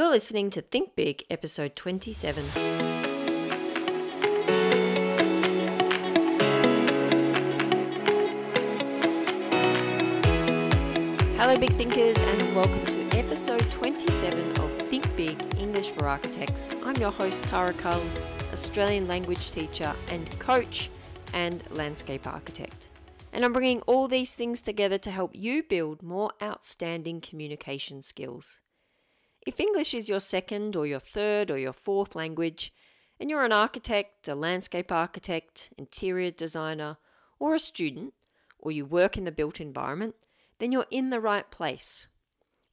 You're listening to Think Big, episode 27. Hello, big thinkers, and welcome to episode 27 of Think Big English for Architects. I'm your host, Tara Cull, Australian language teacher and coach and landscape architect. And I'm bringing all these things together to help you build more outstanding communication skills. If English is your second or your third or your fourth language, and you're an architect, a landscape architect, interior designer, or a student, or you work in the built environment, then you're in the right place.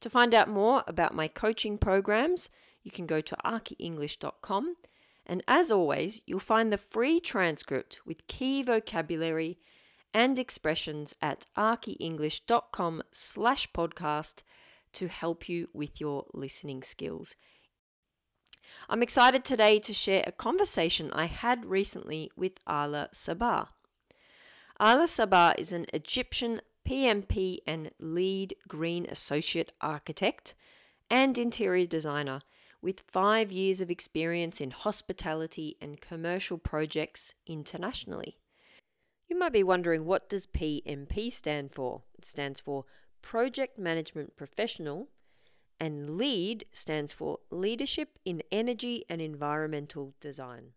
To find out more about my coaching programs, you can go to archyenglish.com. And as always, you'll find the free transcript with key vocabulary and expressions at archyenglish.com slash podcast to help you with your listening skills. I'm excited today to share a conversation I had recently with Ala Sabah. Ala Sabah is an Egyptian PMP and LEED Green Associate architect and interior designer with five years of experience in hospitality and commercial projects internationally. You might be wondering what does PMP stand for? It stands for Project Management Professional, and LEED stands for Leadership in Energy and Environmental Design.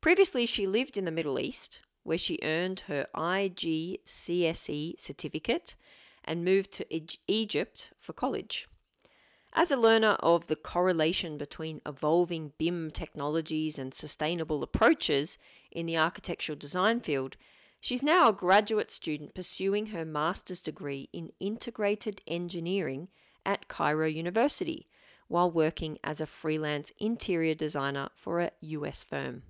Previously, she lived in the Middle East, where she earned her IGCSE certificate and moved to Egypt for college. As a learner of the correlation between evolving BIM technologies and sustainable approaches in the architectural design field, She's now a graduate student pursuing her master's degree in integrated engineering at Cairo University while working as a freelance interior designer for a US firm.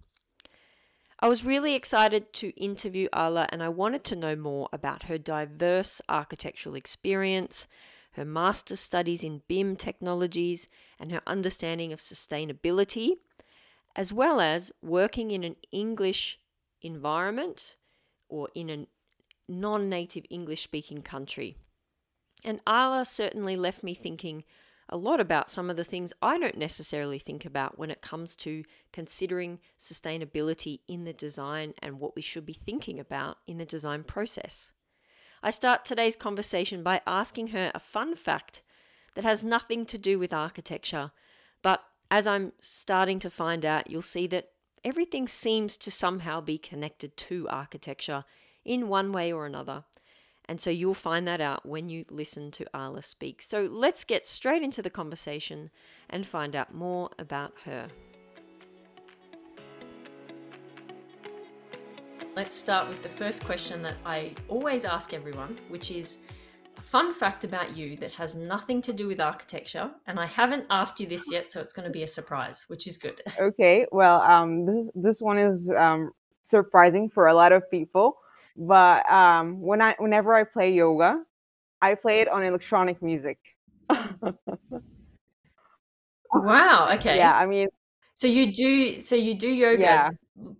I was really excited to interview Ala and I wanted to know more about her diverse architectural experience, her master's studies in BIM technologies, and her understanding of sustainability, as well as working in an English environment or in a non native English speaking country. And Ala certainly left me thinking a lot about some of the things I don't necessarily think about when it comes to considering sustainability in the design and what we should be thinking about in the design process. I start today's conversation by asking her a fun fact that has nothing to do with architecture, but as I'm starting to find out, you'll see that everything seems to somehow be connected to architecture in one way or another. And so you'll find that out when you listen to Ala speak. So let's get straight into the conversation and find out more about her. Let's start with the first question that I always ask everyone, which is fun fact about you that has nothing to do with architecture, and I haven't asked you this yet, so it's going to be a surprise, which is good. Okay, well, um, this this one is um, surprising for a lot of people, but um, when I whenever I play yoga, I play it on electronic music. wow. Okay. Yeah, I mean. So you do so you do yoga yeah.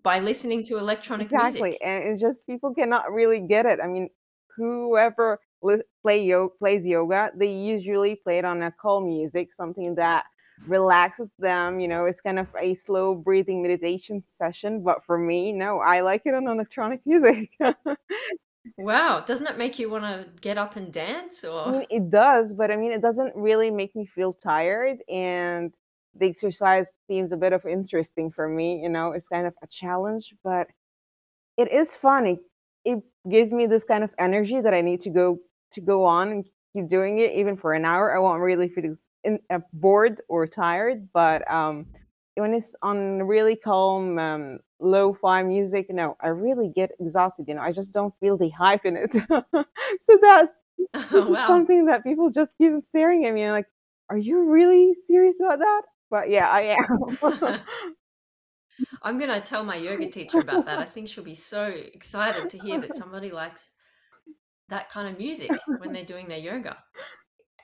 by listening to electronic exactly. music. Exactly, and it's just people cannot really get it. I mean, whoever play yo- plays yoga, they usually play it on a calm music, something that relaxes them. You know, it's kind of a slow breathing meditation session. But for me, no, I like it on electronic music. wow, doesn't it make you want to get up and dance? Or I mean, it does, but I mean, it doesn't really make me feel tired, and the exercise seems a bit of interesting for me. You know, it's kind of a challenge, but it is fun. It, it gives me this kind of energy that I need to go to go on and keep doing it even for an hour. I won't really feel in, uh, bored or tired, but um, when it's on really calm, um, lo-fi music, no, I really get exhausted. You know, I just don't feel the hype in it. so that's oh, wow. something that people just keep staring at me like, "Are you really serious about that?" But yeah, I am. I'm gonna tell my yoga teacher about that. I think she'll be so excited to hear that somebody likes that kind of music when they're doing their yoga.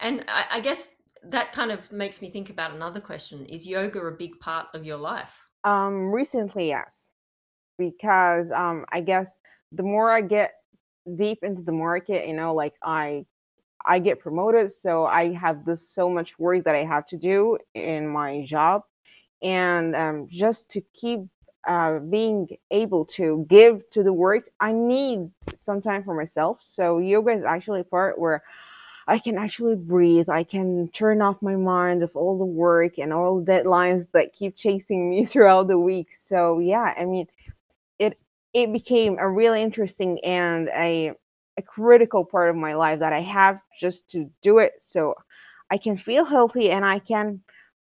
And I, I, guess that kind of makes me think about another question: Is yoga a big part of your life? Um, recently, yes, because um, I guess the more I get deep into the market, you know, like I I get promoted, so I have this so much work that I have to do in my job, and um, just to keep uh, being able to give to the work, I need some time for myself. So yoga is actually a part where I can actually breathe. I can turn off my mind of all the work and all deadlines that keep chasing me throughout the week. So yeah, I mean, it it became a really interesting and a a critical part of my life that I have just to do it so I can feel healthy and I can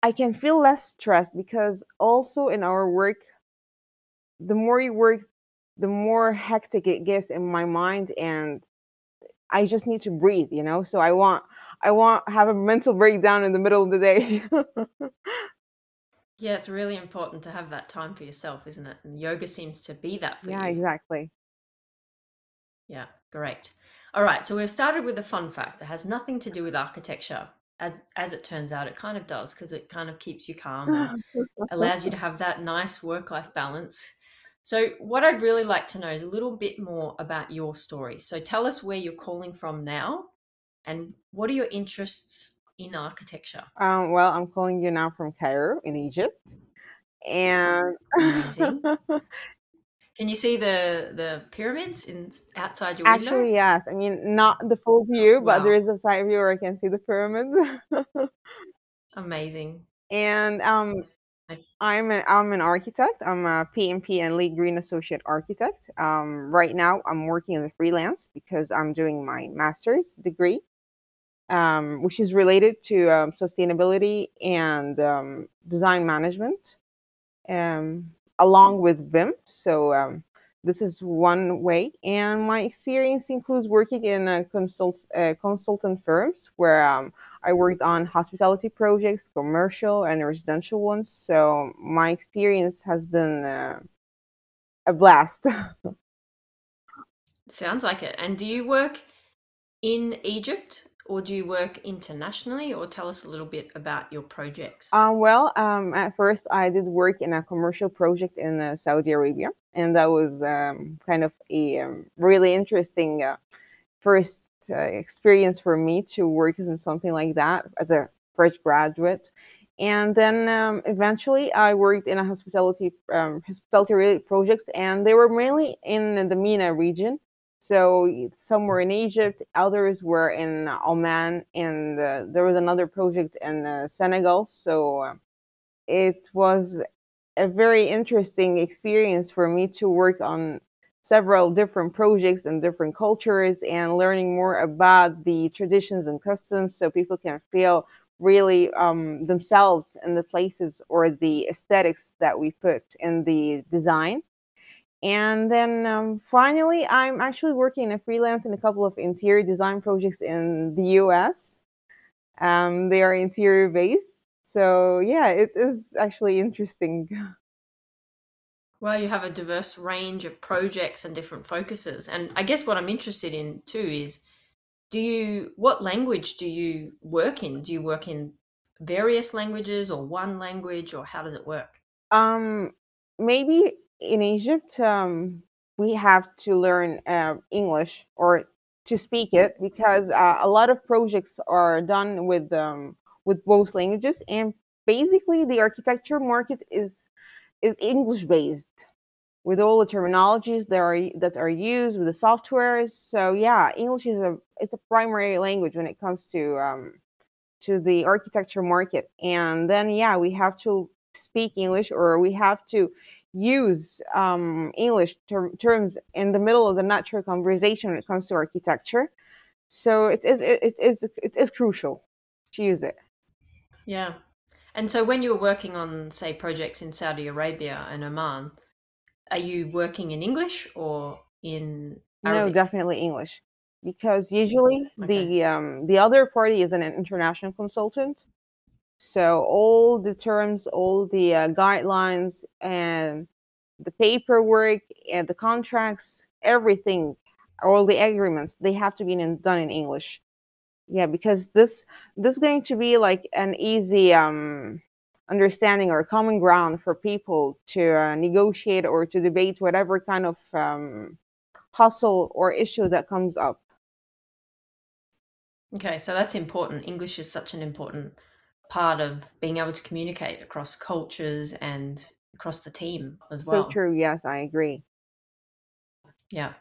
I can feel less stressed because also in our work the more you work the more hectic it gets in my mind and I just need to breathe, you know? So I want I want have a mental breakdown in the middle of the day. yeah, it's really important to have that time for yourself, isn't it? And yoga seems to be that for yeah, you. Yeah, exactly. Yeah, great. All right, so we've started with a fun fact that has nothing to do with architecture. As as it turns out, it kind of does because it kind of keeps you calm and allows you to have that nice work life balance. So, what I'd really like to know is a little bit more about your story. So, tell us where you're calling from now and what are your interests in architecture? Um, well, I'm calling you now from Cairo in Egypt. And. Can you see the the pyramids in outside your window? actually, yes. I mean, not the full view, but there Wow, is a side view where I can see the pyramids. amazing. And um, I'm an I'm an architect. I'm a PMP and LEED Green Associate Architect. Um, right now, I'm working as a freelance because I'm doing my master's degree, um, which is related to um, sustainability and um, design management, um, along with BIM. So um, this is one way, and my experience includes working in uh, consult uh, consultant firms where I worked on hospitality projects, commercial and residential ones. So my experience has been uh, a blast. Sounds like it. And do you work in Egypt or do you work internationally or tell us a little bit about your projects? um, well, um, at first I did work in a commercial project in uh, Saudi Arabia, and that was um, kind of a um, really interesting uh, first uh, experience for me to work in something like that as a fresh graduate. And then um, eventually, I worked in a hospitality um, hospitality related projects, and they were mainly in the MENA region. So some were in Egypt, others were in Oman, and uh, there was another project in uh, Senegal. So uh, it was a very interesting experience for me to work on several different projects and different cultures and learning more about the traditions and customs so people can feel really um, themselves in the places or the aesthetics that we put in the design. And then um, finally, I'm actually working in a freelance in a couple of interior design projects in the US. Um, they are interior based. So yeah, it is actually interesting. Well, you have a diverse range of projects and different focuses. And I guess what I'm interested in too is do you, what language do you work in? Do you work in various languages or one language or how does it work? Um, maybe in Egypt, um, we have to learn uh, English or to speak it because uh, a lot of projects are done with um, with both languages, and basically the architecture market is is English based with all the terminologies that are that are used with the softwares. So yeah, English is a it's a primary language when it comes to um, to the architecture market. And then yeah, we have to speak English or we have to use um, English ter- terms in the middle of the natural conversation when it comes to architecture. So it is it, it is it is crucial to use it. Yeah. And so when you were working on, say, projects in Saudi Arabia and Oman, are you working in English or in No, Arabic? definitely English, because usually Okay. the um, the other party is an international consultant. So all the terms, all the uh, guidelines, and the paperwork and the contracts, everything, all the agreements, they have to be in, done in English. Yeah, because this this is going to be like an easy um, understanding or common ground for people to uh, negotiate or to debate whatever kind of um, hustle or issue that comes up. Okay, so that's important. English is such an important part of being able to communicate across cultures and across the team as well. So true. Yes, I agree. Yeah.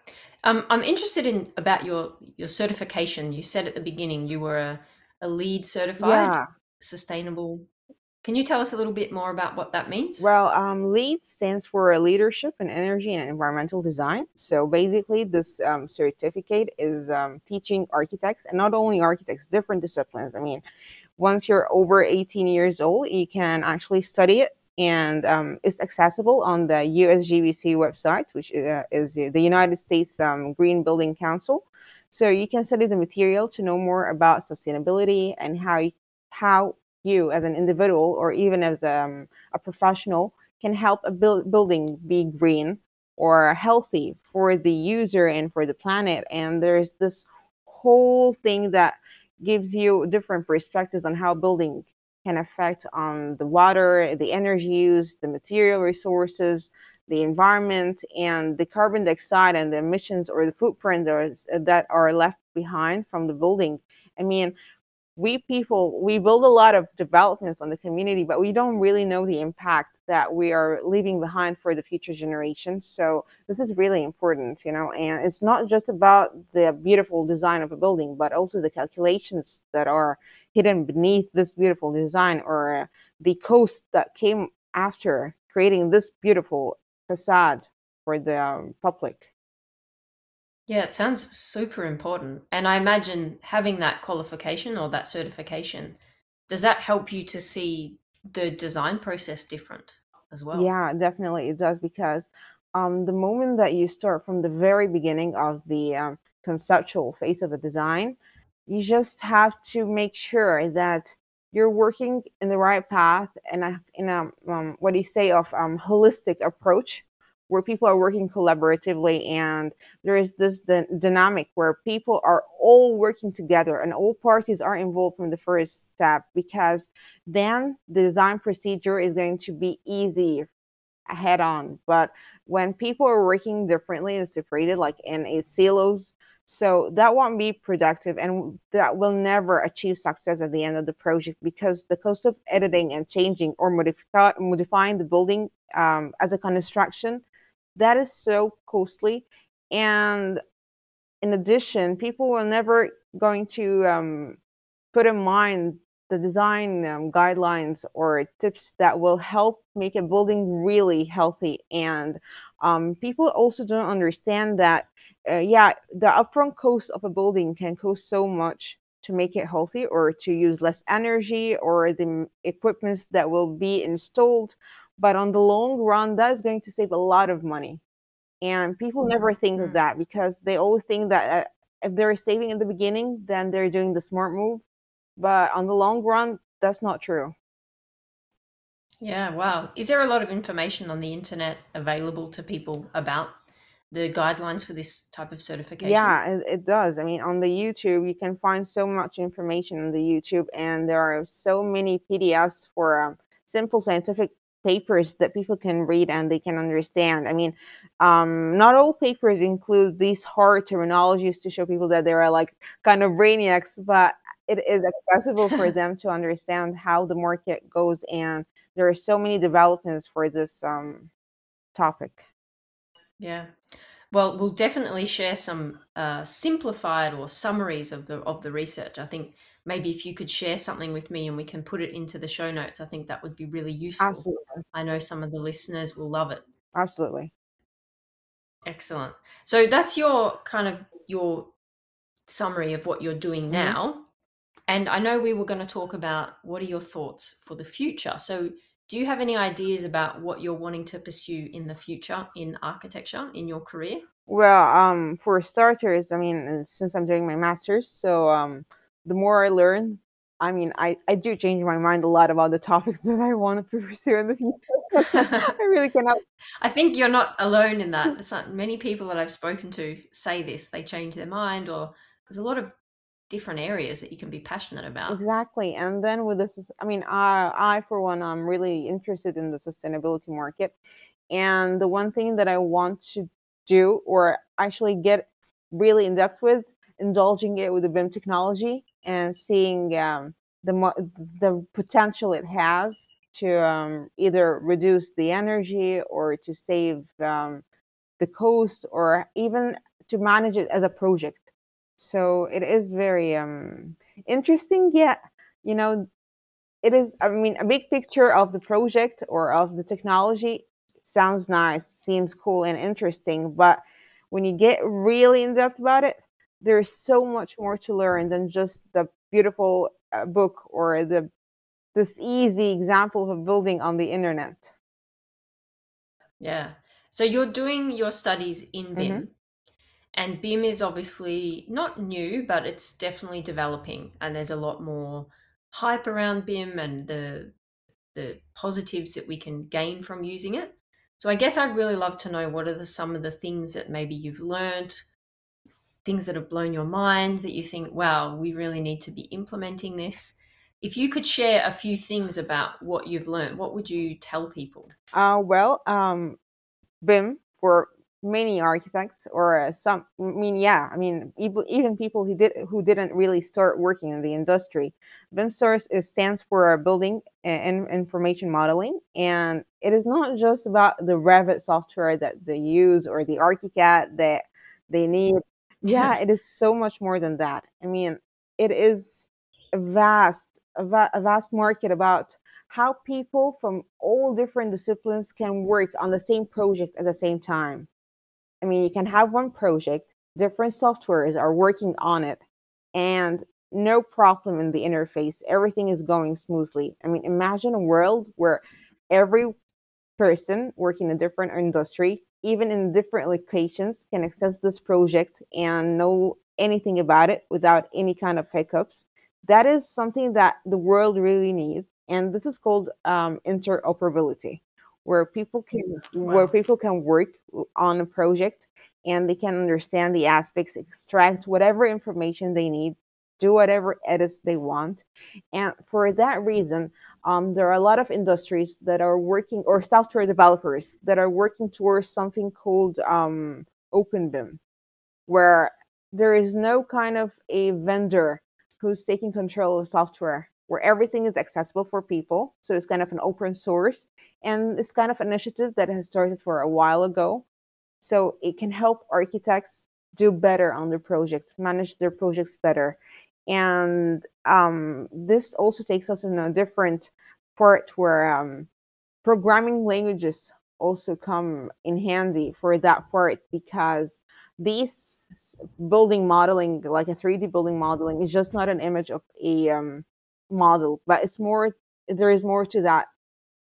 Um, I'm interested in about your your certification. You said at the beginning you were a, a LEED certified Yeah. sustainable. Can you tell us a little bit more about what that means? Well, um, LEED stands for Leadership in Energy and Environmental Design. So basically, this um, certificate is um, teaching architects, and not only architects, different disciplines. I mean, once you're over 18 years old, you can actually study it, and um, it's accessible on the USGBC website, which uh, is the United States um, Green Building Council. So you can study the material to know more about sustainability and how you, how you as an individual or even as um, a professional can help a build, building be green or healthy for the user and for the planet and there's this whole thing that gives you different perspectives on how building can affect on the water the energy use the material resources the environment and the carbon dioxide and the emissions or the footprint that are left behind from the building. I mean we people we build a lot of developments on the community but we don't really know the impact that we are leaving behind for the future generations. So this is really important you know and it's not just about the beautiful design of a building but also the calculations that are hidden beneath this beautiful design or the cost that came after creating this beautiful facade for the um, public yeah, it sounds super important. And I imagine having that qualification or that certification, does that help you to see the design process different as well? Yeah, definitely it does because um, the moment that you start from the very beginning of the um, conceptual phase of a design, you just have to make sure that you're working in the right path and in a um, what do you say of um, holistic approach where people are working collaboratively and there is this dynamic where people are all working together and all parties are involved from the first step because then the design procedure is going to be easy head on. But when people are working differently and separated like in a silos so that won't be productive and that will never achieve success at the end of the project because the cost of editing and changing or modify, modifying the building um, as a construction that is so costly. And in addition people are never going to um, put in mind the design um, guidelines or tips that will help make a building really healthy. And um, people also don't understand that uh, yeah the upfront cost of a building can cost so much to make it healthy or to use less energy or the equipments that will be installed but on the long run that is going to save a lot of money and people never think of Mm. that because they always think that uh, if they're saving in the beginning then they're doing the smart move but on the long run that's not true Yeah, wow. Is there a lot of information on the internet available to people about the guidelines for this type of certification? yeah it, it does i mean on the youtube you can find so much information on the youtube and there are so many pdfs for um, simple scientific papers that people can read and they can understand i mean um, not all papers include these hard terminologies to show people that they are like kind of brainiacs but it is accessible for them to understand how the market goes and there are so many developments for this um, topic Yeah. Well, we'll definitely share some uh, simplified or summaries of the of the research. I think maybe if you could share something with me and we can put it into the show notes, I think that would be really useful. absolutely I know some of the listeners will love it. absolutely Excellent. So that's your kind of your summary of what you're doing Mhm. now. And I know we were going to talk about what are your thoughts for the future. So do you have any ideas about what you're wanting to pursue in the future in architecture in your career? Well, um, for starters, I mean, since I'm doing my master's, so um, the more I learn, I mean, I, I do change my mind a lot about the topics that I want to pursue in the future. I really cannot. I think you're not alone in that. So many people that I've spoken to say this. They change their mind, or there's a lot of different areas that you can be passionate about. Exactly. And then with this, I mean, I, I, for one, I'm really interested in the sustainability market. And the one thing that I want to do or actually get really in depth with, indulging it with the BIM technology, and seeing um, the the potential it has to um, either reduce the energy or to save um, the cost or even to manage it as a project. So it is very um, interesting. Yet, you know, it is. I mean, a big picture of the project or of the technology sounds nice, seems cool and interesting, but when you get really in depth about it, there's so much more to learn than just the beautiful uh, book or the this easy example of building on the internet. Yeah. So you're doing your studies in BIM, mm-hmm. and BIM is obviously not new, but it's definitely developing, and there's a lot more hype around BIM and the the positives that we can gain from using it. So I guess I'd really love to know what are the, some of the things that maybe you've learned, things that have blown your mind that you think, wow, we really need to be implementing this. If you could share a few things about what you've learned, what would you tell people? Uh, well, um, BIM for many architects or uh, some i mean yeah i mean even people who did who didn't really start working in the industry bim source is stands for building and information modeling and it is not just about the revit software that they use or the archicad that they need yeah it is so much more than that i mean it is a vast a, va- a vast market about how people from all different disciplines can work on the same project at the same time I mean, you can have one project, different softwares are working on it, and no problem in the interface. Everything is going smoothly. I mean, imagine a world where every person working in a different industry, even in different locations, can access this project and know anything about it without any kind of hiccups. That is something that the world really needs. And this is called um, interoperability where people can wow. where people can work on a project and they can understand the aspects, extract whatever information they need, do whatever edits they want. And for that reason, um, there are a lot of industries that are working, or software developers that are working towards something called um, OpenBIM, where there is no kind of a vendor who's taking control of software, where everything is accessible for people. So it's kind of an open source and it's kind of initiative that has started for a while ago. So it can help architects do better on their project, manage their projects better. And um, this also takes us in a different part where um, programming languages also come in handy for that part because these building modeling, like a 3D building modeling, is just not an image of a um, model, but it's more, there is more to that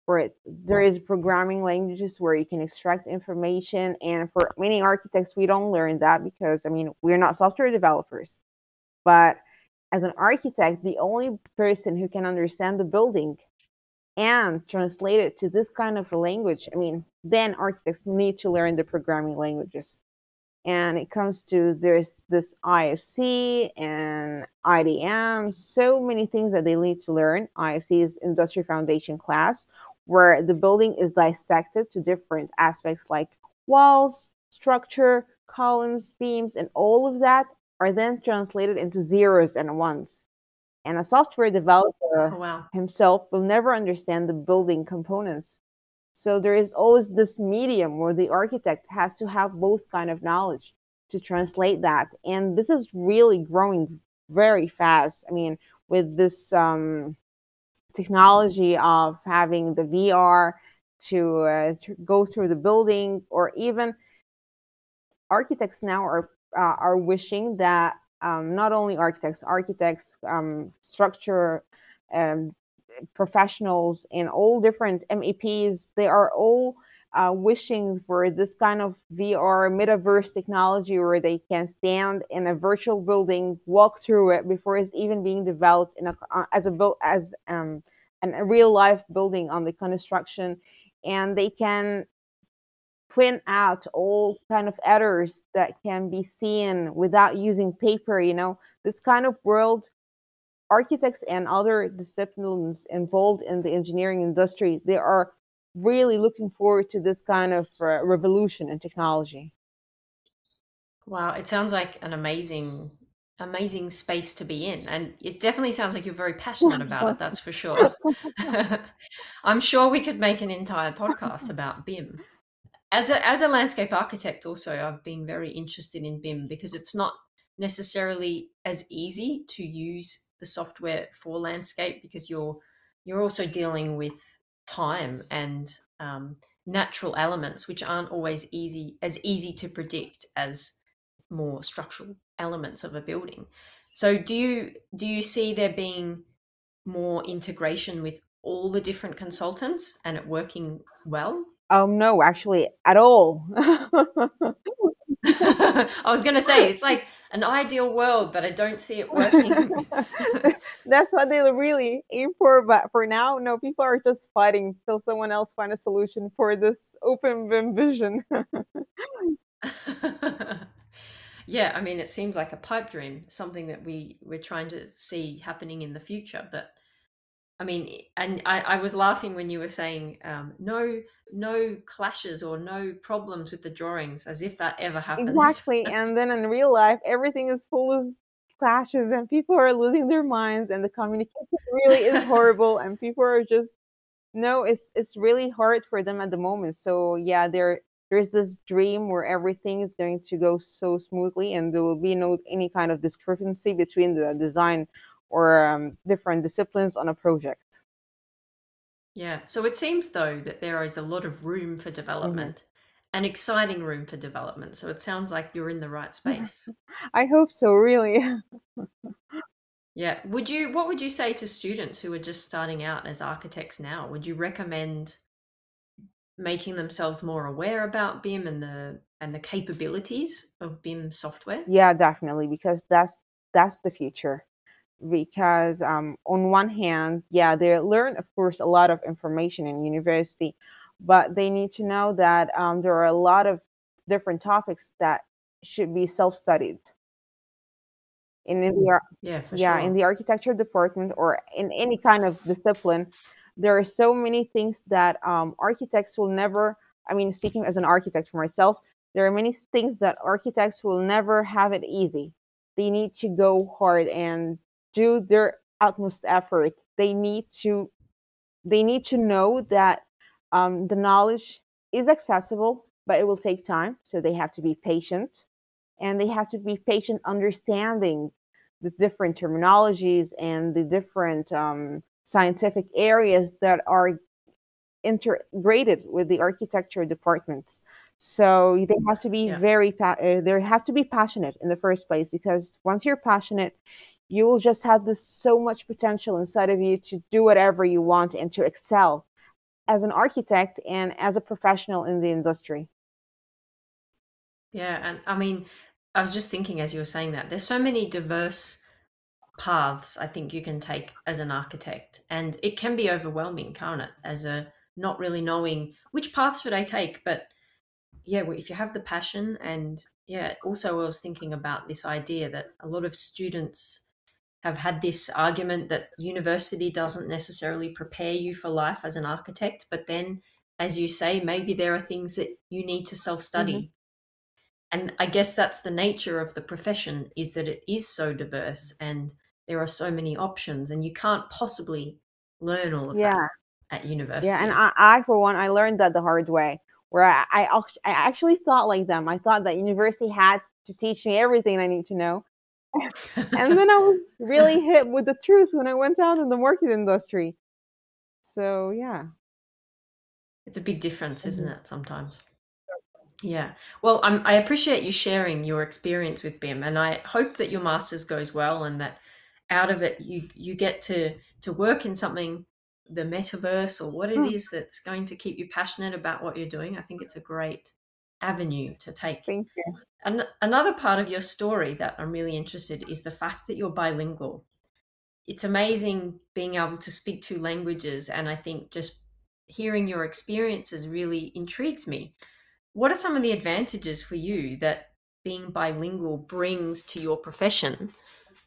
for it. There is programming languages where you can extract information. And for many architects, we don't learn that because, I mean, we're not software developers. But as an architect, the only person who can understand the building and translate it to this kind of language, I mean, then architects need to learn the programming languages. And it comes to there's this IFC and IDM, so many things that they need to learn. IFC is Industry Foundation class, where the building is dissected to different aspects like walls, structure, columns, beams, and all of that are then translated into zeros and ones. And a software developer oh, wow. himself will never understand the building components. So there is always this medium where the architect has to have both kind of knowledge to translate that. And this is really growing very fast. I mean, with this um, technology of having the VR to, uh, to go through the building, or even architects now are uh, are wishing that um, not only architects, architects, um, structure um, professionals, and all different MEPs, they are all uh, wishing for this kind of VR metaverse technology where they can stand in a virtual building, walk through it before it's even being developed in a, uh, as a build as um, an, a real life building on the construction, and they can print out all kind of errors that can be seen without using paper. You know, this kind of world architects and other disciplines involved in the engineering industry they are really looking forward to this kind of uh, revolution in technology. Wow, it sounds like an amazing amazing space to be in. And it definitely sounds like you're very passionate about it, that's for sure. I'm sure we could make an entire podcast about BIM. As a, as a landscape architect, also, I've been very interested in BIM because it's not necessarily as easy to use the software for landscape because you're you're also dealing with time and um, natural elements which aren't always easy as easy to predict as more structural elements of a building. So do you do you see there being more integration with all the different consultants and it working well? Um, no, actually, at all. I was going to say it's like an ideal world, but I don't see it working. That's what they really aim for. But for now, no, people are just fighting till someone else find a solution for this open BIM vision. yeah, I mean, it seems like a pipe dream, something that we we're trying to see happening in the future. But I mean, and I, I was laughing when you were saying um, no, no clashes or no problems with the drawings, as if that ever happens. Exactly, and then in real life, everything is full of clashes, and people are losing their minds, and the communication really is horrible, and people are just no, it's it's really hard for them at the moment. So yeah, they're there's this dream where everything is going to go so smoothly and there will be no any kind of discrepancy between the design or um, different disciplines on a project yeah so it seems though that there is a lot of room for mm-hmm. development mm-hmm. an exciting room for development so it sounds like you're in the right space i hope so really yeah would you what would you say to students who are just starting out as architects now would you recommend making themselves more aware about BIM and the and the capabilities of BIM software? Yeah, definitely, because that's that's the future. Because um, on one hand, yeah, they learn, of course, a lot of information in university, but they need to know that um, there are a lot of different topics that should be self-studied. In, in the yeah, yeah sure. in the architecture department or in any kind of discipline, there are so many things that um, architects will never i mean speaking as an architect for myself there are many things that architects will never have it easy they need to go hard and do their utmost effort they need to they need to know that um, the knowledge is accessible but it will take time so they have to be patient and they have to be patient understanding the different terminologies and the different um, scientific areas that are integrated with the architecture departments. So they have to be yeah. very uh, they have to be passionate in the first place because once you're passionate, you will just have this so much potential inside of you to do whatever you want and to excel as an architect and as a professional in the industry. Yeah, and I mean, I was just thinking as you were saying that there's so many diverse paths I think you can take as an architect. And it can be overwhelming, can't it? As a not really knowing which path should I take. But yeah, if you have the passion and yeah, also I was thinking about this idea that a lot of students have had this argument that university doesn't necessarily prepare you for life as an architect, but then as you say, maybe there are things that you need to self-study. Mm-hmm and i guess that's the nature of the profession is that it is so diverse and there are so many options and you can't possibly learn all of yeah. that at university. Yeah, and I, I, for one, I learned that the hard way. Where I, I, I actually thought like them. I thought that university had to teach me everything I need to know. And then I was really hit with the truth when I went out in the market industry. So yeah, it's a big difference, isn't mm-hmm. it? Sometimes. Yeah. Well, I'm, I appreciate you sharing your experience with BIM, and I hope that your masters goes well and that out of it you you get to to work in something the metaverse or what it mm. is that's going to keep you passionate about what you're doing i think it's a great avenue to take thank you and another part of your story that i'm really interested is the fact that you're bilingual it's amazing being able to speak two languages and i think just hearing your experiences really intrigues me what are some of the advantages for you that being bilingual brings to your profession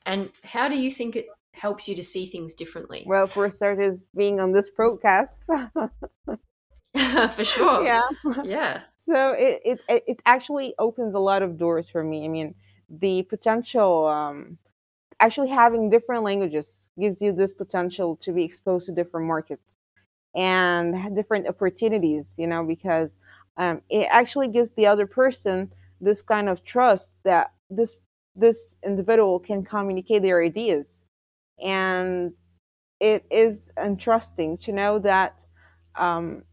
and how do you think it helps you to see things differently? Well, for starters, being on this podcast. for sure. Yeah. Yeah. So it, it it actually opens a lot of doors for me. I mean, the potential um, actually having different languages gives you this potential to be exposed to different markets and different opportunities you know because um, it actually gives the other person this kind of trust that this this individual can communicate their ideas and it is interesting to know that um,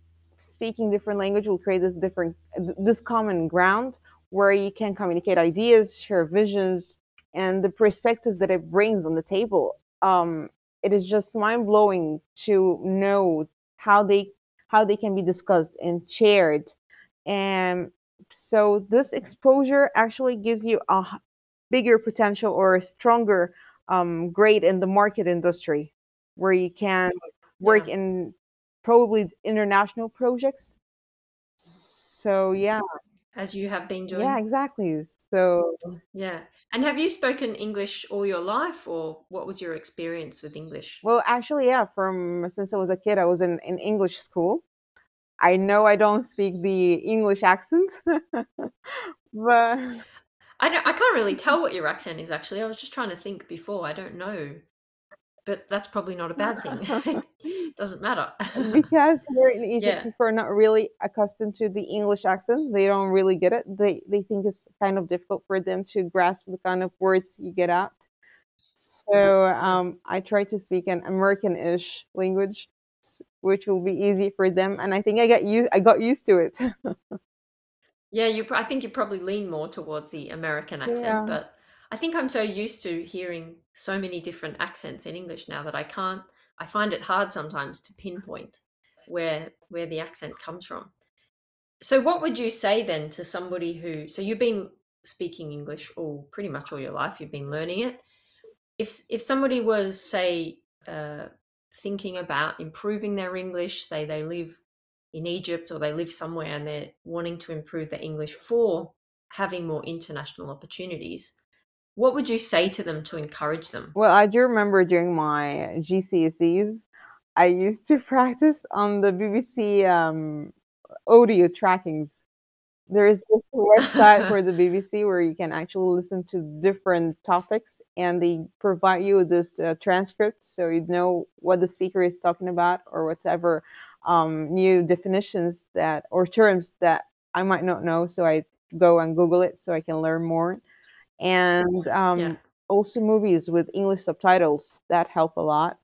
speaking different language will create this different this common ground where you can communicate ideas share visions and the perspectives that it brings on the table um, it is just mind-blowing to know how they how they can be discussed and shared and so this exposure actually gives you a bigger potential or a stronger um, grade in the market industry where you can work Yeah. in probably international projects. So yeah, As you have been doing. yeah, exactly. So Yeah. And have you spoken English all your life, or what was your experience with English? well, actually, yeah, from since I was a kid, I was in, in English school. I know I don't speak the English accent, but I don't, I can't really tell what your accent is actually. I was just trying to think before. I don't know. But that's probably not a bad thing. It doesn't matter. because here in Egypt, Yeah. people are not really accustomed to the English accent. They don't really get it. They they think it's kind of difficult for them to grasp the kind of words you get out. So um, I try to speak an American-ish language, which will be easy for them, and I think I got used I got used to it. Yeah, you. I think you probably lean more towards the American accent, Yeah. but I think I'm so used to hearing so many different accents in English now that I can't. I find it hard sometimes to pinpoint where where the accent comes from. So, what would you say then to somebody who? So you've been speaking English all pretty much all your life. You've been learning it. If if somebody was say uh, thinking about improving their English, say they live in Egypt or they live somewhere and they're wanting to improve their English for having more international opportunities, what would you say to them to encourage them? Well, I do remember during my GCSEs, I used to practice on the BBC um, audio trackings. There's this website for the BBC where you can actually listen to different topics and they provide you with this uh, transcript so you know what the speaker is talking about or whatever um, new definitions that or terms that I might not know. So I go and Google it so I can learn more. And um, Yeah. also movies with English subtitles that help a lot.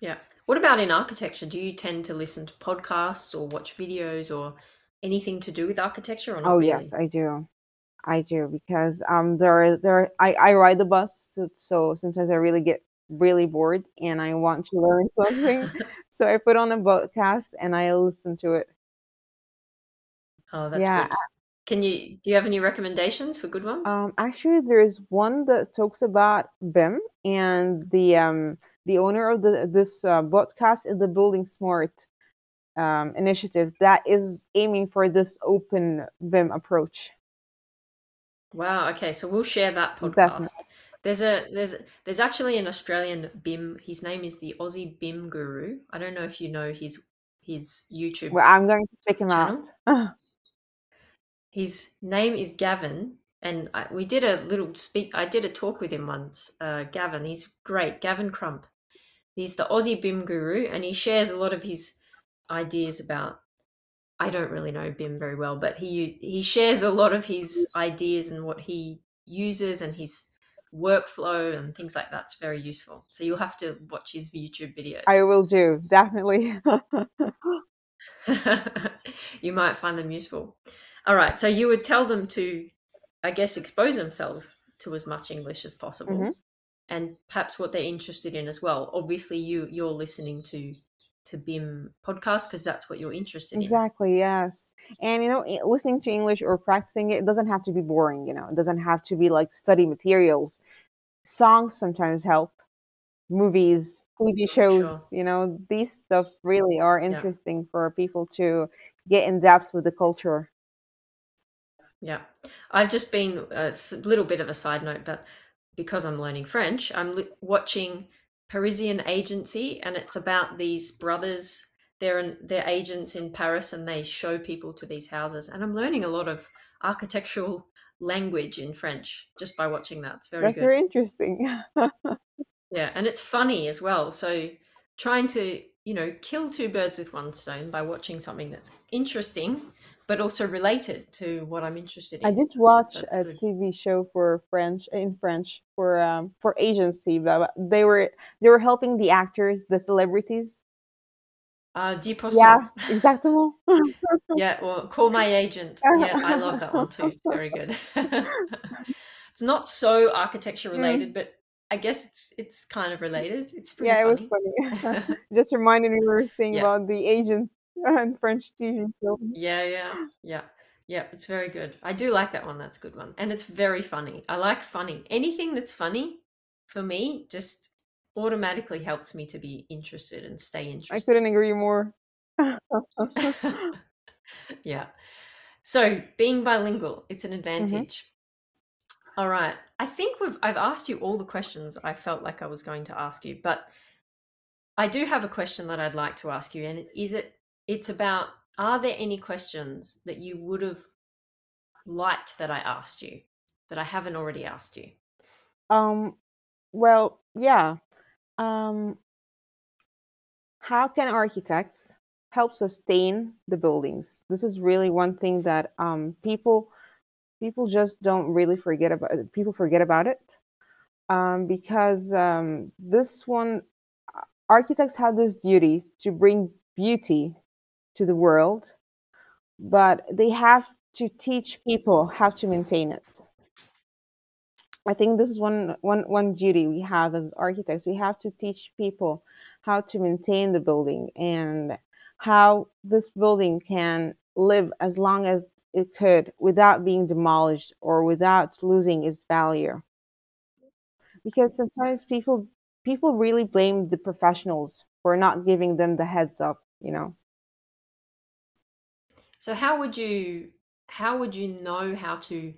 Yeah. What about in architecture? Do you tend to listen to podcasts or watch videos or anything to do with architecture or not Oh really? yes, I do. I do because um there are there I I ride the bus so, so sometimes I really get really bored and I want to learn something so I put on a podcast and I listen to it. Oh, that's Yeah, good. Can you do you have any recommendations for good ones? um actually there's one that talks about BIM and the um the owner of the this uh, podcast is the Building Smart um initiative that is aiming for this open BIM approach. Wow, okay, so we'll share that Definitely. podcast. There's a there's there's actually an Australian BIM. His name is the Aussie BIM Guru. I don't know if you know his his YouTube Well, I'm going to check him channel. out. His name is Gavin, and I, we did a little speak. I did a talk with him once. Uh, Gavin, he's great. Gavin Crump. He's the Aussie BIM guru, and he shares a lot of his ideas about. I don't really know BIM very well, but he he shares a lot of his ideas and what he uses and his workflow and things like that's very useful. So you'll have to watch his YouTube videos. I will do, definitely. you might find them useful. All right, so you would tell them to, I guess, expose themselves to as much English as possible, Mhm. and perhaps what they're interested in as well. Obviously, you you're listening to to BIM podcast because that's what you're interested in. Exactly, yes. And you know, listening to English or practicing it, doesn't have to be boring, you know. It doesn't have to be like study materials. Songs sometimes help. Movies, TV shows, Sure. you know, these stuff really are Yeah. interesting for people to get in depth with the culture. Yeah, I've just been uh, a little bit of a side note, but because I'm learning French, I'm li- watching Parisian Agency, and it's about these brothers. They're in, they're agents in Paris, and they show people to these houses. And I'm learning a lot of architectural language in French just by watching that. It's very That's good. very interesting. Yeah, and it's funny as well. So trying to, you know, kill two birds with one stone by watching something that's interesting but also related to what I'm interested in. I did watch a good. TV show for French in French for um for agency, but they were they were helping the actors, the celebrities. Uh, 10%. Yeah, exactly. Yeah, well, call my agent. Yeah, I love that one too. It's very good. it's not so architecture Mm. related, but I guess it's it's kind of related. It's pretty Yeah, it was funny. funny. Just reminded me we were saying Yeah. about the agent and French TV show. Yeah, yeah, yeah, yeah. It's very good. I do like that one. That's a good one, and it's very funny. I like funny. Anything that's funny for me just automatically helps me to be interested and stay interested. I interested. couldn't agree more. yeah. So being bilingual, it's an mm-hmm. advantage. All right. I think we've I've asked you all the questions I felt like I was going to ask you, but I do have a question that I'd like to ask you, and is it it's about are there any questions that you would have liked that I asked you that I haven't already asked you? Um, well, yeah. Um, how can architects help sustain the buildings? This is really one thing that um, people people just don't really forget about. People forget about it um, because um, this one architects have this duty to bring beauty to the world, but they have to teach people how to maintain it. I think this is one one one duty we have as architects. We have to teach people how to maintain the building and how this building can live as long as it could without being demolished or without losing its value. Because sometimes people people really blame the professionals for not giving them the heads up, you know. So how would you how would you know how to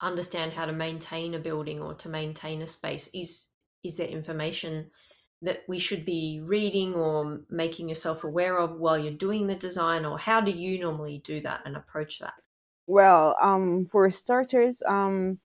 understand how to maintain a building or to maintain a space? Is is there information that we should be reading or making yourself aware of while you're doing the design or how do you normally do that and approach that? Well, um, for starters, um,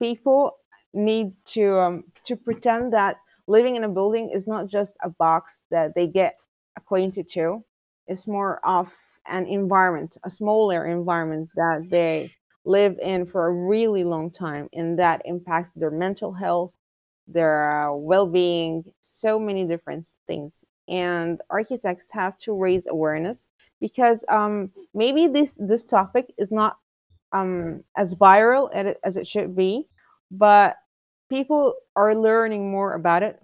people need to um, to pretend that living in a building is not just a box that they get acquainted to. It's more of an environment, a smaller environment that they live in for a really long time, and that impacts their mental health, their uh, well-being, so many different things. And architects have to raise awareness because um, maybe this this topic is not um, as viral as it should be, but people are learning more about it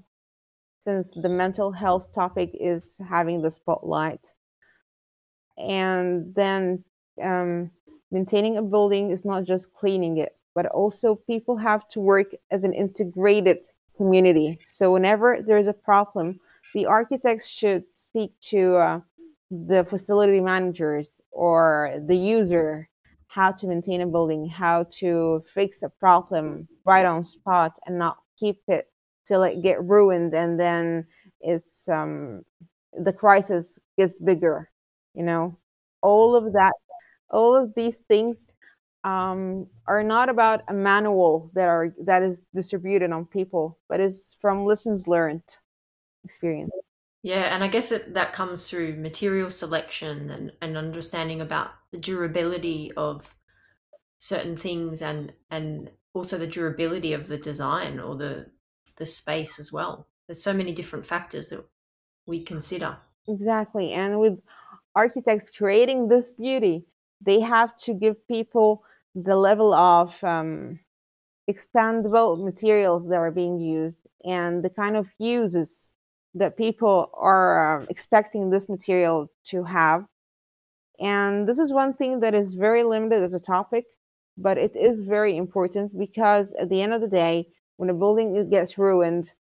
since the mental health topic is having the spotlight. And then um, maintaining a building is not just cleaning it, but also people have to work as an integrated community. So whenever there's a problem, the architects should speak to uh, the facility managers or the user how to maintain a building, how to fix a problem right on spot and not keep it till it get ruined and then it's um, the crisis gets bigger. You know, all of that, all of these things um, are not about a manual that are that is distributed on people, but is from lessons learned experience. Yeah, and I guess it, that comes through material selection and, and understanding about the durability of certain things and and also the durability of the design or the the space as well. There's so many different factors that we consider. Exactly. And with architects creating this beauty, they have to give people the level of um, expandable materials that are being used and the kind of uses that people are uh, expecting this material to have. And this is one thing that is very limited as a topic, but it is very important because at the end of the day, when a building gets ruined,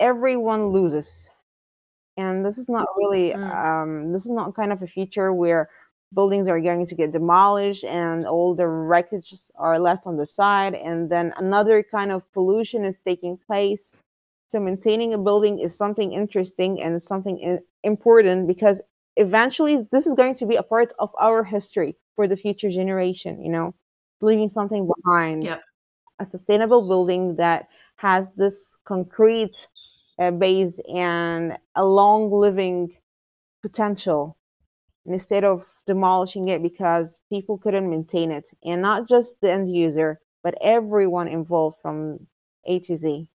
everyone loses and this is not really Mm. um, this is not kind of a feature where buildings are going to get demolished and all the wreckages are left on the side and then another kind of pollution is taking place so maintaining a building is something interesting and something i- important because eventually this is going to be a part of our history for the future generation you know leaving something behind. Yep. A sustainable building that has this concrete uh, base and a long living potential instead of demolishing it because people couldn't maintain it and not just the end user but everyone involved from a to z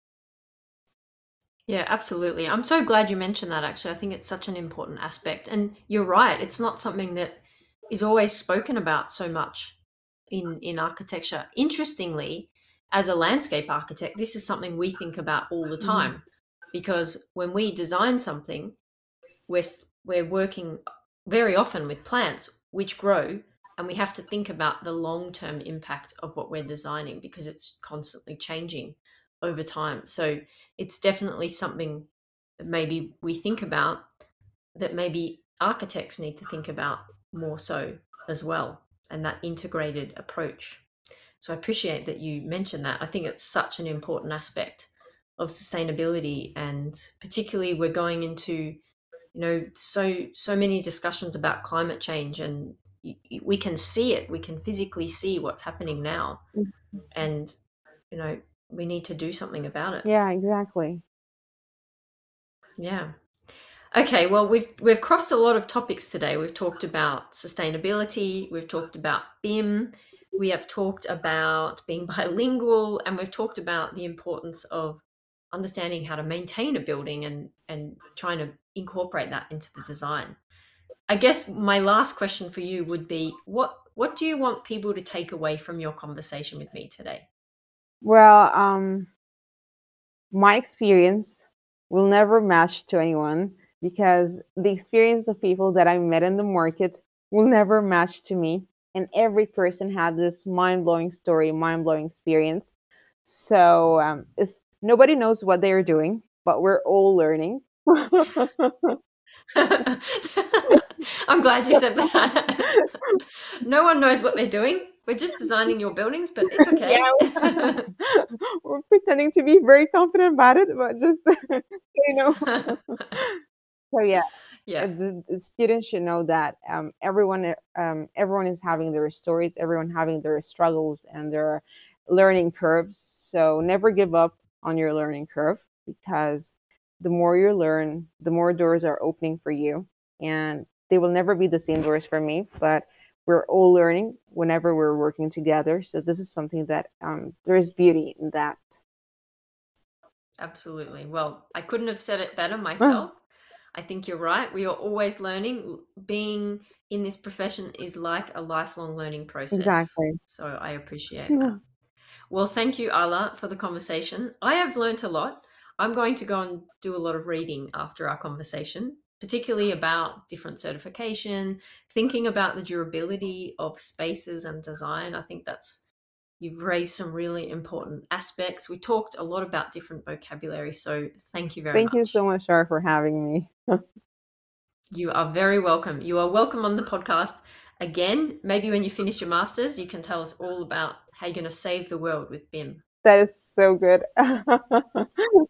yeah, absolutely. I'm so glad you mentioned that actually. I think it's such an important aspect. And you're right, it's not something that is always spoken about so much in in architecture. Interestingly, as a landscape architect, this is something we think about all the mm-hmm. time. Because when we design something, we're we're working very often with plants which grow and we have to think about the long-term impact of what we're designing because it's constantly changing over time. So it's definitely something that maybe we think about that maybe architects need to think about more so as well and that integrated approach. So I appreciate that you mentioned that. I think it's such an important aspect of sustainability and particularly we're going into you know so so many discussions about climate change and we can see it we can physically see what's happening now mm-hmm. and you know we need to do something about it. Yeah, exactly. Yeah. Okay, well we've we've crossed a lot of topics today. We've talked about sustainability, we've talked about BIM, we have talked about being bilingual, and we've talked about the importance of understanding how to maintain a building and and trying to incorporate that into the design. I guess my last question for you would be what what do you want people to take away from your conversation with me today? Well, um, my experience will never match to anyone because the experience of people that I met in the market will never match to me. And every person had this mind blowing story, mind blowing experience. So um, it's, nobody knows what they are doing, but we're all learning. I'm glad you said that. no one knows what they're doing. We're just designing your buildings, but it's okay. Yeah, we're pretending to be very confident about it, but just you know. so yeah, yeah. The, the, students should know that um, everyone, um, everyone is having their stories, everyone having their struggles and their learning curves. So never give up on your learning curve because the more you learn, the more doors are opening for you, and they will never be the same doors for me, but we're all learning whenever we're working together. So this is something that um, there is beauty in that. Absolutely. Well, I couldn't have said it better myself. I think you're right. We are always learning. Being in this profession is like a lifelong learning process. Exactly. So I appreciate yeah. that. Well, thank you, Ala, for the conversation. I have learned a lot. I'm going to go and do a lot of reading after our conversation particularly about different certification, thinking about the durability of spaces and design. I think that's you've raised some really important aspects. We talked a lot about different vocabulary, so thank you very thank much. Thank you so much, Shar, for having me. you are very welcome. You are welcome on the podcast again. Maybe when you finish your masters, you can tell us all about how you're going to save the world with BIM. That is so good.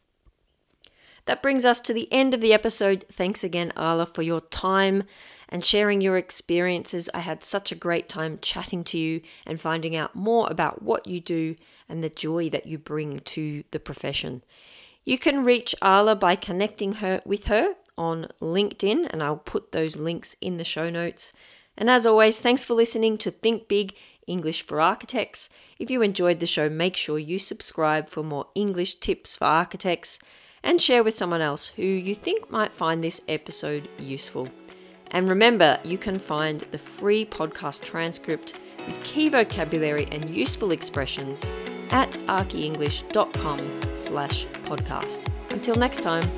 That brings us to the end of the episode. Thanks again, Ala, for your time and sharing your experiences. I had such a great time chatting to you and finding out more about what you do and the joy that you bring to the profession. You can reach Ala by connecting her with her on LinkedIn, and I'll put those links in the show notes. And as always, thanks for listening to Think Big English for Architects. If you enjoyed the show, make sure you subscribe for more English tips for architects and share with someone else who you think might find this episode useful. And remember, you can find the free podcast transcript with key vocabulary and useful expressions at archyenglish.com slash podcast. Until next time.